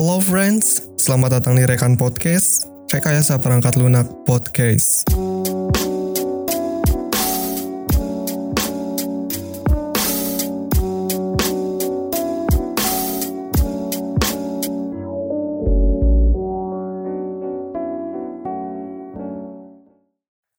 Hello friends, selamat datang di Rekan Podcast, Rekayasa Perangkat Lunak Podcast.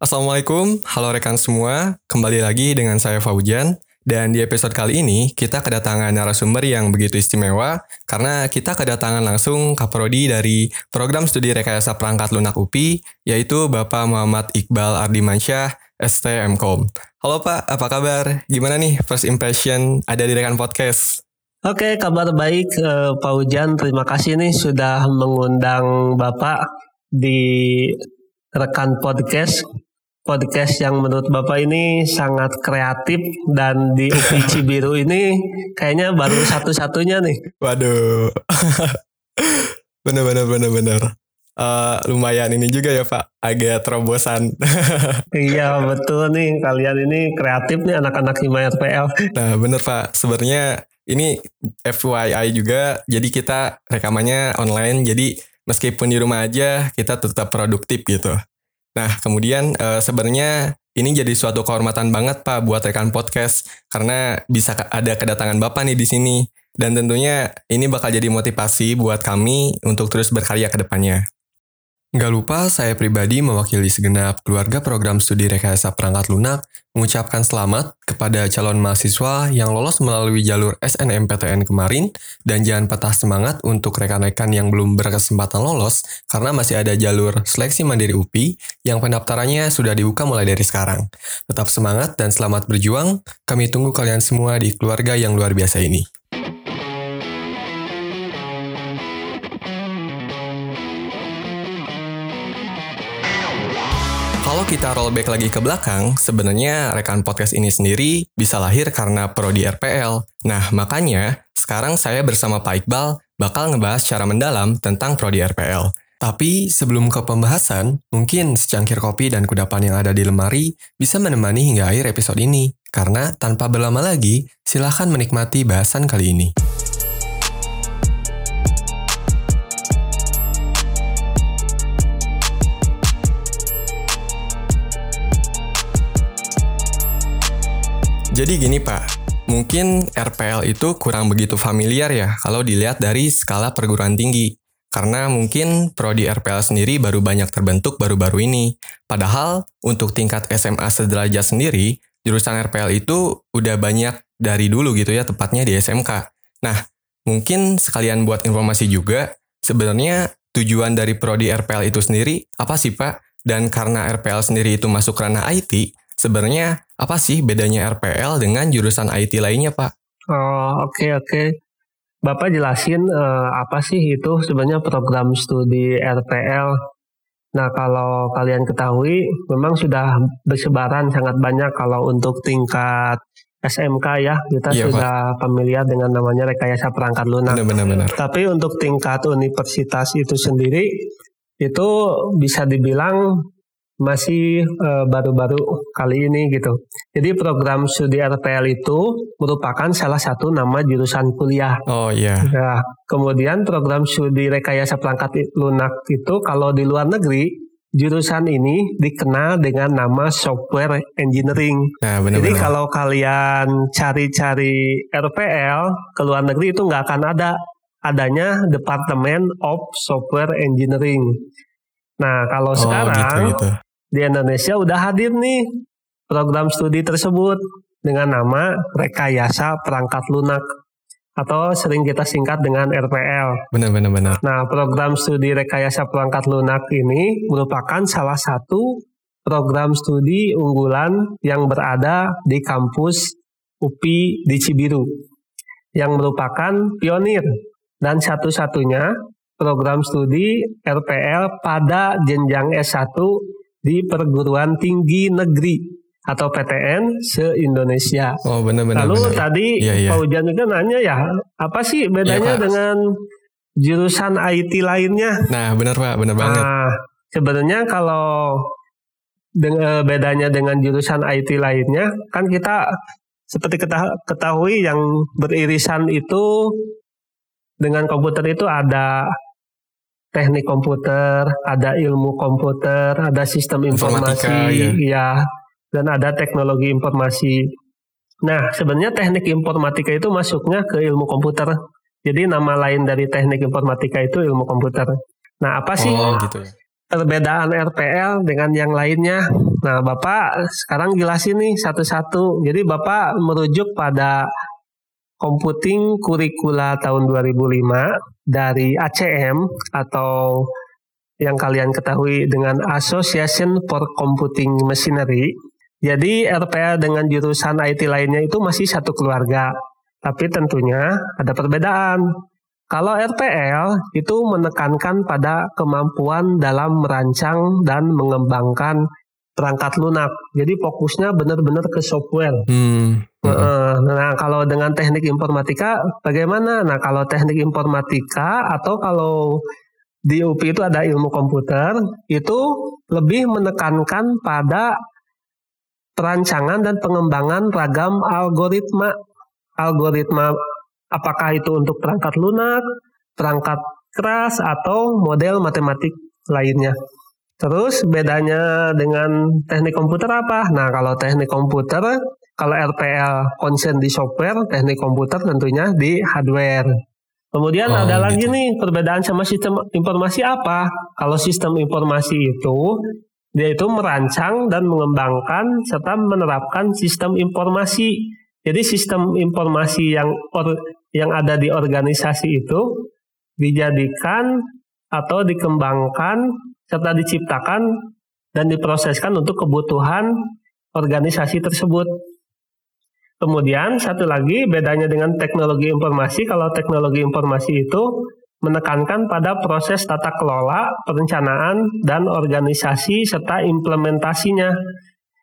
Assalamualaikum, halo rekan semua. Kembali lagi dengan saya Faujan. Dan di episode kali ini, kita kedatangan narasumber yang begitu istimewa karena kita kedatangan langsung Kaprodi dari Program Studi Rekayasa Perangkat Lunak UPI, yaitu Bapak Muhammad Iqbal Ardimansyah, STMKOM. Halo Pak, apa kabar? Gimana nih first impression ada di Rekan Podcast? Oke, kabar baik eh, Pak Ujan. Terima kasih nih sudah mengundang Bapak di rekan podcast podcast yang menurut Bapak ini sangat kreatif dan di UPI Cibiru ini kayaknya baru satu-satunya nih. Waduh. bener bener bener bener. Uh, lumayan ini juga ya Pak, agak terobosan. iya betul nih, kalian ini kreatif nih anak-anak Hima RPL. Nah bener Pak, sebenarnya ini FYI juga, jadi kita rekamannya online, jadi meskipun di rumah aja kita tetap produktif gitu. Nah, kemudian uh, sebenarnya ini jadi suatu kehormatan banget Pak buat rekan podcast karena bisa ada kedatangan Bapak nih di sini dan tentunya ini bakal jadi motivasi buat kami untuk terus berkarya ke depannya. Gak lupa saya pribadi mewakili segenap keluarga program studi rekayasa perangkat lunak mengucapkan selamat kepada calon mahasiswa yang lolos melalui jalur SNMPTN kemarin dan jangan patah semangat untuk rekan-rekan yang belum berkesempatan lolos karena masih ada jalur seleksi mandiri UPI yang pendaftarannya sudah dibuka mulai dari sekarang. Tetap semangat dan selamat berjuang, kami tunggu kalian semua di keluarga yang luar biasa ini. Kalau kita rollback lagi ke belakang, sebenarnya rekan podcast ini sendiri bisa lahir karena prodi RPL. Nah, makanya sekarang saya bersama Pak Iqbal bakal ngebahas secara mendalam tentang prodi RPL. Tapi sebelum ke pembahasan, mungkin secangkir kopi dan kudapan yang ada di lemari bisa menemani hingga akhir episode ini. Karena tanpa berlama lagi, silahkan menikmati bahasan kali ini. Jadi gini Pak, mungkin RPL itu kurang begitu familiar ya kalau dilihat dari skala perguruan tinggi. Karena mungkin prodi RPL sendiri baru banyak terbentuk baru-baru ini. Padahal untuk tingkat SMA sederajat sendiri, jurusan RPL itu udah banyak dari dulu gitu ya, tepatnya di SMK. Nah, mungkin sekalian buat informasi juga, sebenarnya tujuan dari prodi RPL itu sendiri apa sih Pak? Dan karena RPL sendiri itu masuk ranah IT, sebenarnya apa sih bedanya RPL dengan jurusan IT lainnya, Pak? Oh, oke okay, oke. Okay. Bapak jelasin uh, apa sih itu sebenarnya program studi RPL. Nah, kalau kalian ketahui memang sudah bersebaran sangat banyak kalau untuk tingkat SMK ya, kita iya, sudah Pak. familiar dengan namanya rekayasa perangkat lunak. Benar, benar, benar. Tapi untuk tingkat universitas itu sendiri itu bisa dibilang masih eh, baru-baru uh, kali ini gitu. Jadi program studi RPL itu merupakan salah satu nama jurusan kuliah. Oh iya. Yeah. Nah, kemudian program studi rekayasa perangkat lunak itu kalau di luar negeri jurusan ini dikenal dengan nama software engineering. Nah, bener -bener. Jadi kalau kalian cari-cari RPL ke luar negeri itu nggak akan ada adanya Departemen of Software Engineering. Nah, kalau oh, sekarang gitu, gitu di Indonesia udah hadir nih program studi tersebut dengan nama Rekayasa Perangkat Lunak atau sering kita singkat dengan RPL. Benar benar benar. Nah, program studi Rekayasa Perangkat Lunak ini merupakan salah satu program studi unggulan yang berada di kampus UPI di Cibiru yang merupakan pionir dan satu-satunya program studi RPL pada jenjang S1 di perguruan tinggi negeri atau PTN se-Indonesia. Oh benar-benar. Lalu benar. tadi ya, ya. Pak Ujan juga nanya ya, apa sih bedanya ya, dengan jurusan IT lainnya? Nah benar Pak, benar banget. Nah, sebenarnya kalau dengan bedanya dengan jurusan IT lainnya, kan kita seperti ketahui yang beririsan itu dengan komputer itu ada teknik komputer, ada ilmu komputer, ada sistem informasi, Informatika, ya, dan ada teknologi informasi. Nah, sebenarnya teknik informatika itu masuknya ke ilmu komputer. Jadi nama lain dari teknik informatika itu ilmu komputer. Nah, apa sih Oh gitu ya. perbedaan RPL dengan yang lainnya? Nah, Bapak sekarang jelasin nih satu-satu. Jadi Bapak merujuk pada Computing Curricula tahun 2005 dari ACM atau yang kalian ketahui dengan Association for Computing Machinery. Jadi RPL dengan jurusan IT lainnya itu masih satu keluarga. Tapi tentunya ada perbedaan. Kalau RPL itu menekankan pada kemampuan dalam merancang dan mengembangkan perangkat lunak. Jadi fokusnya benar-benar ke software. Hmm. Heeh. Nah, kalau dengan teknik informatika bagaimana? Nah, kalau teknik informatika atau kalau di UP itu ada ilmu komputer, itu lebih menekankan pada perancangan dan pengembangan ragam algoritma. Algoritma apakah itu untuk perangkat lunak, perangkat keras atau model matematik lainnya. Terus bedanya dengan teknik komputer apa? Nah, kalau teknik komputer, kalau RPL concern di software, teknik komputer tentunya di hardware. Kemudian Oh, ada lagi gitu. nih perbedaan sama sistem informasi apa? Kalau sistem informasi itu dia itu merancang dan mengembangkan serta menerapkan sistem informasi. Jadi sistem informasi yang or- yang ada di organisasi itu dijadikan atau dikembangkan serta diciptakan dan diproseskan untuk kebutuhan organisasi tersebut. Kemudian satu lagi bedanya dengan teknologi informasi, kalau teknologi informasi itu menekankan pada proses tata kelola, perencanaan, dan organisasi serta implementasinya.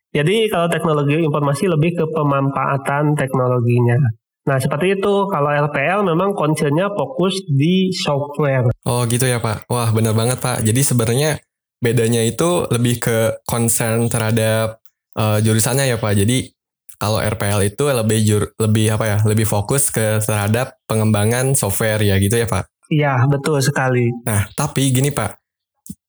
Jadi kalau teknologi informasi lebih ke pemanfaatan teknologinya. Nah seperti itu, kalau RPL memang concernnya fokus di software. Oh gitu ya Pak. Wah benar banget Pak. Jadi sebenarnya bedanya itu lebih ke concern terhadap eh, jurusannya ya Pak. Jadi kalau RPL itu lebih jur, lebih apa ya? Lebih fokus ke terhadap pengembangan software ya gitu ya Pak. Iya betul sekali. Nah tapi gini Pak.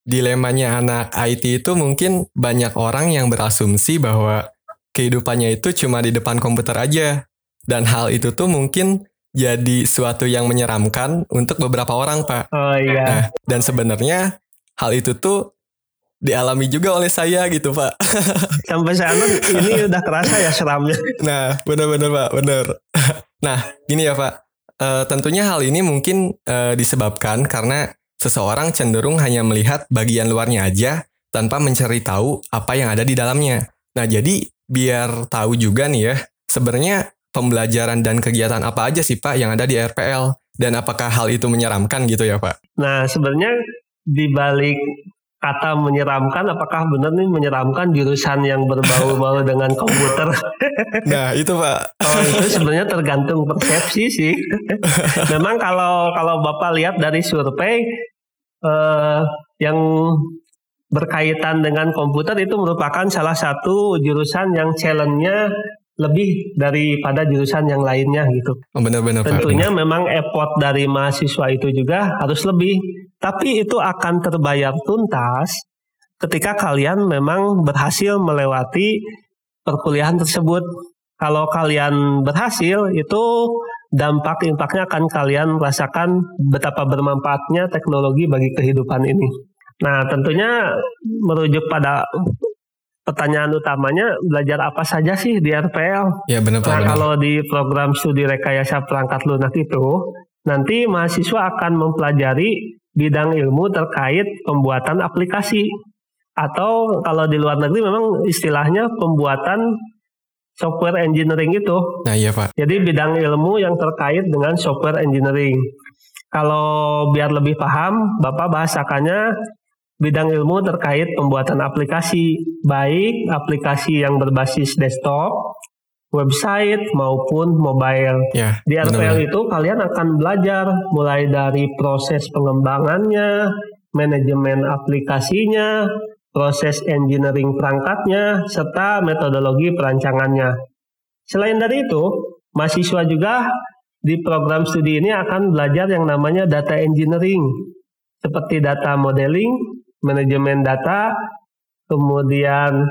Dilemanya anak IT itu mungkin banyak orang yang berasumsi bahwa kehidupannya itu cuma di depan komputer aja. Dan hal itu tuh mungkin jadi suatu yang menyeramkan untuk beberapa orang Pak. Oh iya. Nah, dan sebenarnya hal itu tuh dialami juga oleh saya gitu Pak. Sampai sana ini udah kerasa ya seramnya. Nah, benar-benar Pak, benar. Nah, gini ya Pak. Eh, tentunya hal ini mungkin eh, disebabkan karena seseorang cenderung hanya melihat bagian luarnya aja tanpa mencari tahu apa yang ada di dalamnya. Nah, jadi biar tahu juga nih ya, sebenarnya pembelajaran dan kegiatan apa aja sih Pak yang ada di RPL dan apakah hal itu menyeramkan gitu ya Pak? Nah sebenarnya di balik kata menyeramkan, apakah benar nih menyeramkan jurusan yang berbau-bau dengan komputer? Nah, itu Pak. Oh itu sebenarnya tergantung persepsi sih. Memang kalau kalau bapak lihat dari survei eh, yang berkaitan dengan komputer itu merupakan salah satu jurusan yang challenge-nya lebih daripada jurusan yang lainnya gitu. Oh, benar-benar Pak. Tentunya memang effort dari mahasiswa itu juga harus lebih, tapi itu akan terbayar tuntas ketika kalian memang berhasil melewati perkuliahan tersebut. Kalau kalian berhasil, itu dampak impaknya akan kalian rasakan betapa bermanfaatnya teknologi bagi kehidupan ini. Nah, tentunya merujuk pada pertanyaan utamanya belajar apa saja sih di RPL? Ya benar Pak. Nah, benar. kalau di program studi rekayasa perangkat lunak itu, nanti mahasiswa akan mempelajari bidang ilmu terkait pembuatan aplikasi. Atau kalau di luar negeri memang istilahnya pembuatan software engineering itu. Nah, iya Pak. Jadi bidang ilmu yang terkait dengan software engineering. Kalau biar lebih paham, Bapak bahasakannya bidang ilmu terkait pembuatan aplikasi, baik aplikasi yang berbasis desktop, website maupun mobile. Ya, Di RPL benar-benar. itu kalian akan belajar mulai dari proses pengembangannya, manajemen aplikasinya, proses engineering perangkatnya, serta metodologi perancangannya. Selain dari itu, mahasiswa juga di program studi ini akan belajar yang namanya data engineering, seperti data modeling, manajemen data, kemudian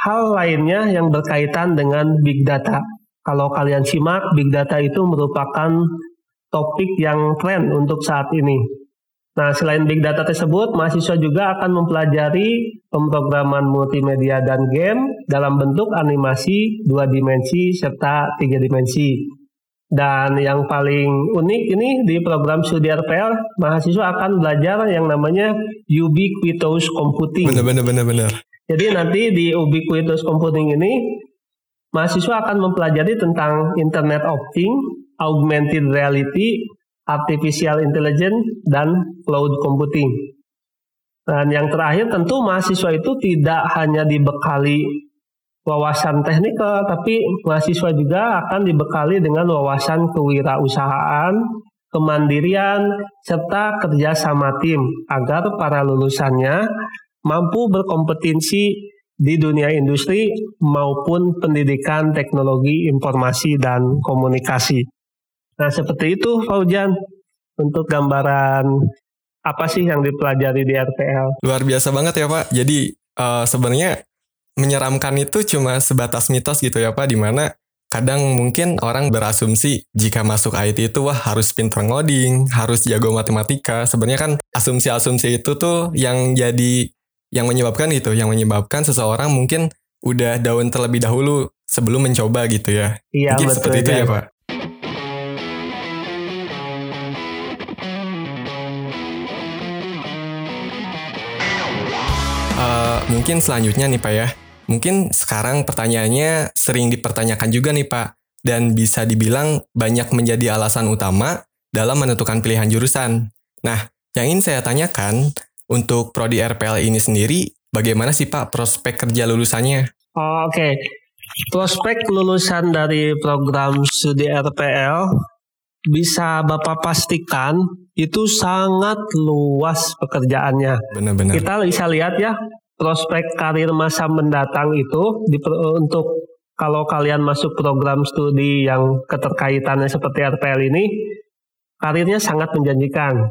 hal lainnya yang berkaitan dengan big data. Kalau kalian simak, big data itu merupakan topik yang tren untuk saat ini. Nah, selain big data tersebut, mahasiswa juga akan mempelajari pemrograman multimedia dan game dalam bentuk animasi dua dimensi serta tiga dimensi. Dan yang paling unik ini di program studi RPL, mahasiswa akan belajar yang namanya ubiquitous computing. Benar, benar, benar, benar. Jadi nanti di ubiquitous computing ini, mahasiswa akan mempelajari tentang Internet of Things, augmented reality, artificial intelligence, dan cloud computing. Dan yang terakhir tentu mahasiswa itu tidak hanya dibekali wawasan teknikal, tapi mahasiswa juga akan dibekali dengan wawasan kewirausahaan, kemandirian, serta kerja sama tim agar para lulusannya mampu berkompetensi di dunia industri maupun pendidikan teknologi informasi dan komunikasi. Nah seperti itu Pak Ujan untuk gambaran apa sih yang dipelajari di RPL. Luar biasa banget ya Pak. Jadi uh, sebenarnya menyeramkan itu cuma sebatas mitos gitu ya Pak, di mana kadang mungkin orang berasumsi jika masuk IT itu wah harus pintar ngoding, harus jago matematika. Sebenarnya kan asumsi-asumsi itu tuh yang jadi yang menyebabkan gitu, yang menyebabkan seseorang mungkin udah daun terlebih dahulu sebelum mencoba gitu ya. Iya, mungkin betul, seperti itu ya, ya. Pak. Uh, mungkin selanjutnya nih Pak ya, Mungkin sekarang pertanyaannya sering dipertanyakan juga nih Pak, dan bisa dibilang banyak menjadi alasan utama dalam menentukan pilihan jurusan. Nah, yang ingin saya tanyakan, untuk Prodi RPL ini sendiri, bagaimana sih Pak prospek kerja lulusannya? Oh, Oke, okay. prospek lulusan dari program studi RPL bisa Bapak pastikan itu sangat luas pekerjaannya. Benar-benar. Kita bisa lihat ya, prospek karir masa mendatang itu di, untuk kalau kalian masuk program studi yang keterkaitannya seperti RPL ini, karirnya sangat menjanjikan.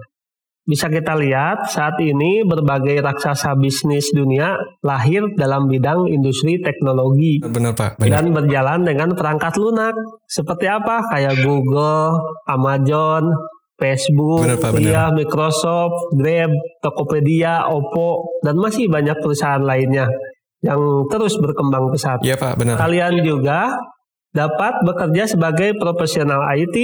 Bisa kita lihat saat ini berbagai raksasa bisnis dunia lahir dalam bidang industri teknologi. Benar Pak. Benar. Dan berjalan dengan perangkat lunak. Seperti apa? Kayak Google, Amazon, Facebook, bener, Pak, bener. ya, Microsoft, Grab, Tokopedia, Oppo, dan masih banyak perusahaan lainnya yang terus berkembang pesat. Iya Pak, benar. Kalian juga dapat bekerja sebagai profesional IT,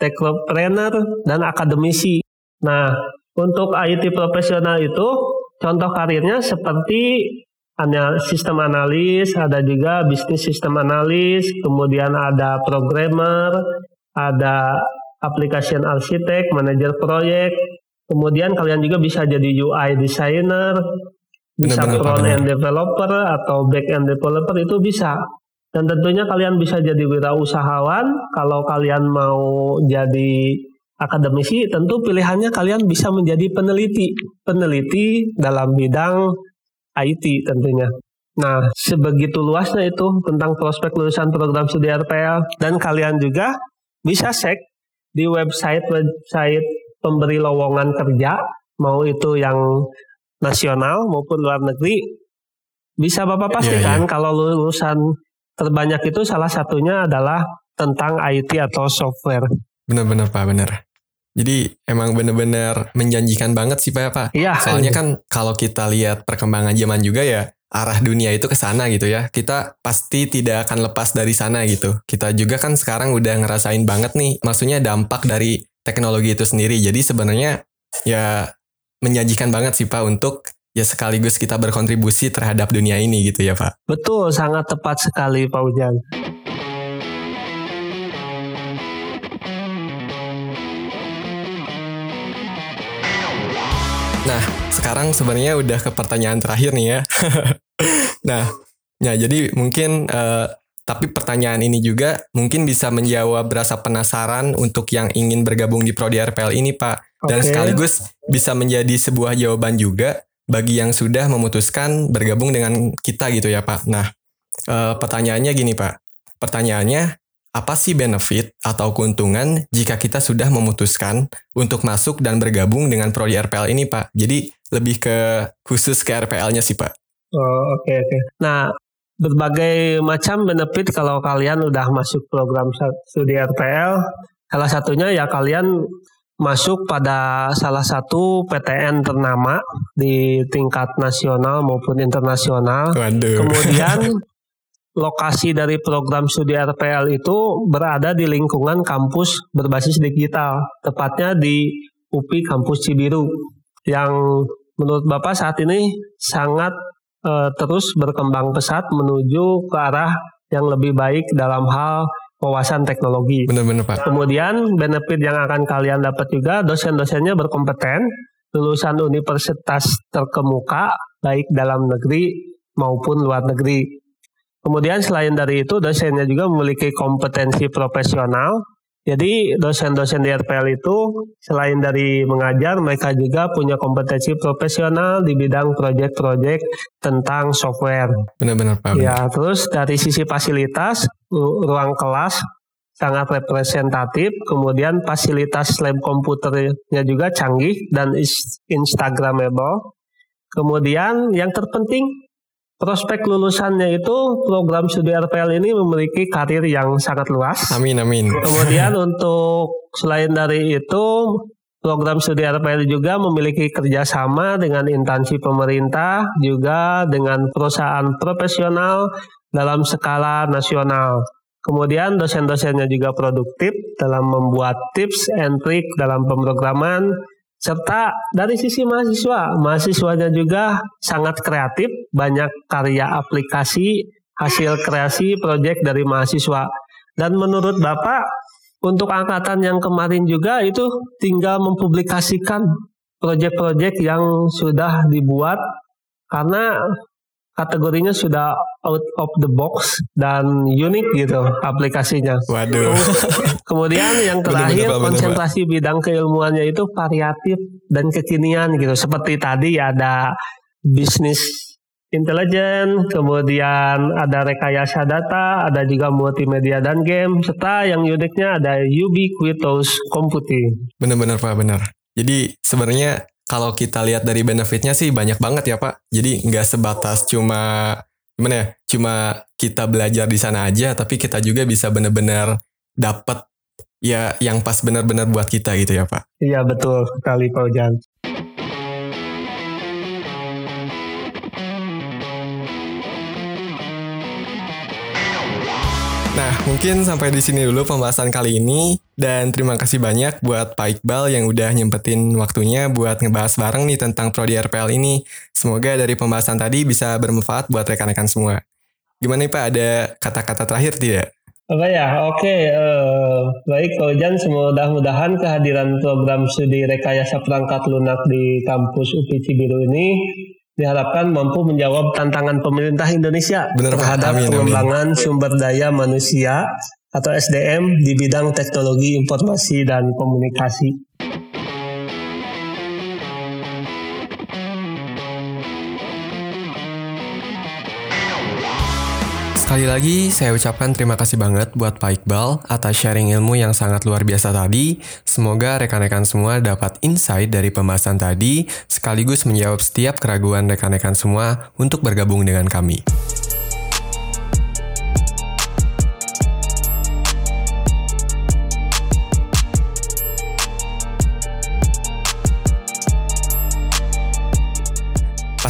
techpreneur, dan akademisi. Nah, untuk IT profesional itu contoh karirnya seperti sistem analis, ada juga bisnis sistem analis, kemudian ada programmer, ada application arsitek, manajer proyek. Kemudian kalian juga bisa jadi UI designer, bisa front end developer atau back end developer itu bisa. Dan tentunya kalian bisa jadi wirausahawan. Kalau kalian mau jadi akademisi, tentu pilihannya kalian bisa menjadi peneliti, peneliti dalam bidang IT tentunya. Nah, sebegitu luasnya itu tentang prospek lulusan program studi RPL dan kalian juga bisa cek di website-website pemberi lowongan kerja, mau itu yang nasional maupun luar negeri, bisa Bapak iya, pastikan yeah, yeah. kalau lulusan terbanyak itu salah satunya adalah tentang IT atau software. Benar-benar Pak, benar. Jadi emang benar-benar menjanjikan banget sih Pak. Pak. Iya. Soalnya kan kalau kita lihat perkembangan zaman juga ya, arah dunia itu ke sana gitu ya. Kita pasti tidak akan lepas dari sana gitu. Kita juga kan sekarang udah ngerasain banget nih, maksudnya dampak dari teknologi itu sendiri. Jadi sebenarnya ya menjanjikan banget sih Pak untuk ya sekaligus kita berkontribusi terhadap dunia ini gitu ya Pak. Betul, sangat tepat sekali Pak Ujang. Sekarang sebenarnya udah ke pertanyaan terakhir nih ya. nah, ya jadi mungkin uh, tapi pertanyaan ini juga mungkin bisa menjawab rasa penasaran untuk yang ingin bergabung di Prodi RPL ini, Pak. Dan okay. sekaligus bisa menjadi sebuah jawaban juga bagi yang sudah memutuskan bergabung dengan kita gitu ya, Pak. Nah, uh, pertanyaannya gini, Pak. Pertanyaannya, apa sih benefit atau keuntungan jika kita sudah memutuskan untuk masuk dan bergabung dengan prodi RPL ini Pak? Jadi lebih ke khusus ke RPL-nya sih Pak. Oh oke okay, oke. Okay. Nah berbagai macam benefit kalau kalian udah masuk program studi RPL. Salah satunya ya kalian masuk pada salah satu PTN ternama di tingkat nasional maupun internasional. Waduh. Kemudian lokasi dari program studi RPL itu berada di lingkungan kampus berbasis digital, tepatnya di UPI Kampus Cibiru yang menurut Bapak saat ini sangat uh, terus berkembang pesat menuju ke arah yang lebih baik dalam hal wawasan teknologi. Benar-benar Pak. Kemudian benefit yang akan kalian dapat juga dosen-dosennya berkompeten, lulusan universitas terkemuka baik dalam negeri maupun luar negeri. Kemudian selain dari itu dosennya juga memiliki kompetensi profesional jadi dosen-dosen di RPL itu selain dari mengajar, mereka juga punya kompetensi profesional di bidang proyek-proyek tentang software. Benar-benar Pak. Ya, terus dari sisi fasilitas, ruang kelas sangat representatif, kemudian fasilitas lab komputernya juga canggih dan instagramable. Kemudian yang terpenting prospek lulusannya itu program studi RPL ini memiliki karir yang sangat luas. Amin amin. Kemudian untuk selain dari itu program studi RPL juga memiliki kerjasama dengan instansi pemerintah juga dengan perusahaan profesional dalam skala nasional. Kemudian dosen-dosennya juga produktif dalam membuat tips and trick dalam pemrograman serta dari sisi mahasiswa, mahasiswanya juga sangat kreatif, banyak karya aplikasi, hasil kreasi proyek dari mahasiswa. Dan menurut Bapak, untuk angkatan yang kemarin juga itu tinggal mempublikasikan proyek-proyek yang sudah dibuat karena kategorinya sudah out of the box dan unik gitu aplikasinya. Waduh. Kemudian yang terakhir bener, bener, konsentrasi bener, bidang keilmuannya itu variatif dan kekinian gitu. Seperti tadi ada bisnis intelijen, kemudian ada rekayasa data, ada juga multimedia dan game, serta yang uniknya ada ubiquitous computing. Benar-benar Pak, benar. Jadi sebenarnya kalau kita lihat dari benefitnya sih banyak banget ya Pak. Jadi nggak sebatas cuma gimana ya, cuma kita belajar di sana aja, tapi kita juga bisa benar-benar dapat ya yang pas benar-benar buat kita gitu ya Pak. Iya betul sekali Pak Ujan. Mungkin sampai di sini dulu pembahasan kali ini dan terima kasih banyak buat Pak Iqbal yang udah nyempetin waktunya buat ngebahas bareng nih tentang Prodi RPL ini. Semoga dari pembahasan tadi bisa bermanfaat buat rekan-rekan semua. Gimana nih Pak, ada kata-kata terakhir tidak? Apa ya? Oke, uh, baik Pak Ujan, mudah-mudahan kehadiran program studi rekayasa perangkat lunak di kampus UPI Cibiru ini diharapkan mampu menjawab tantangan pemerintah Indonesia Bener, terhadap amin, pengembangan amin. sumber daya manusia atau SDM di bidang teknologi informasi dan komunikasi. Sekali lagi, saya ucapkan terima kasih banget buat Pak Iqbal atas sharing ilmu yang sangat luar biasa tadi. Semoga rekan-rekan semua dapat insight dari pembahasan tadi, sekaligus menjawab setiap keraguan rekan-rekan semua untuk bergabung dengan kami.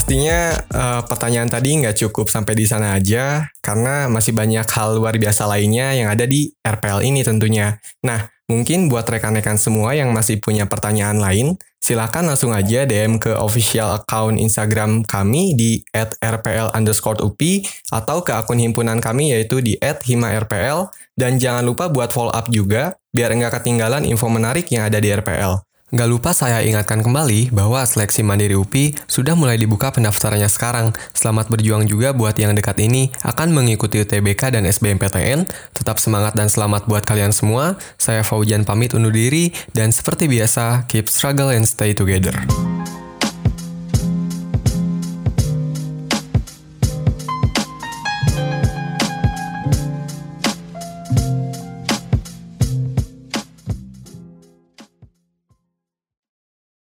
Pastinya uh, pertanyaan tadi nggak cukup sampai di sana aja, karena masih banyak hal luar biasa lainnya yang ada di RPL ini tentunya. Nah, mungkin buat rekan-rekan semua yang masih punya pertanyaan lain, silahkan langsung aja DM ke official account Instagram kami di @rpl underscore upi atau ke akun himpunan kami yaitu di @himarpl dan jangan lupa buat follow up juga biar nggak ketinggalan info menarik yang ada di RPL. Gak lupa saya ingatkan kembali bahwa seleksi Mandiri UPI sudah mulai dibuka pendaftarannya sekarang. Selamat berjuang juga buat yang dekat ini akan mengikuti UTBK dan SBMPTN. Tetap semangat dan selamat buat kalian semua. Saya Faujan pamit undur diri dan seperti biasa, keep struggle and stay together.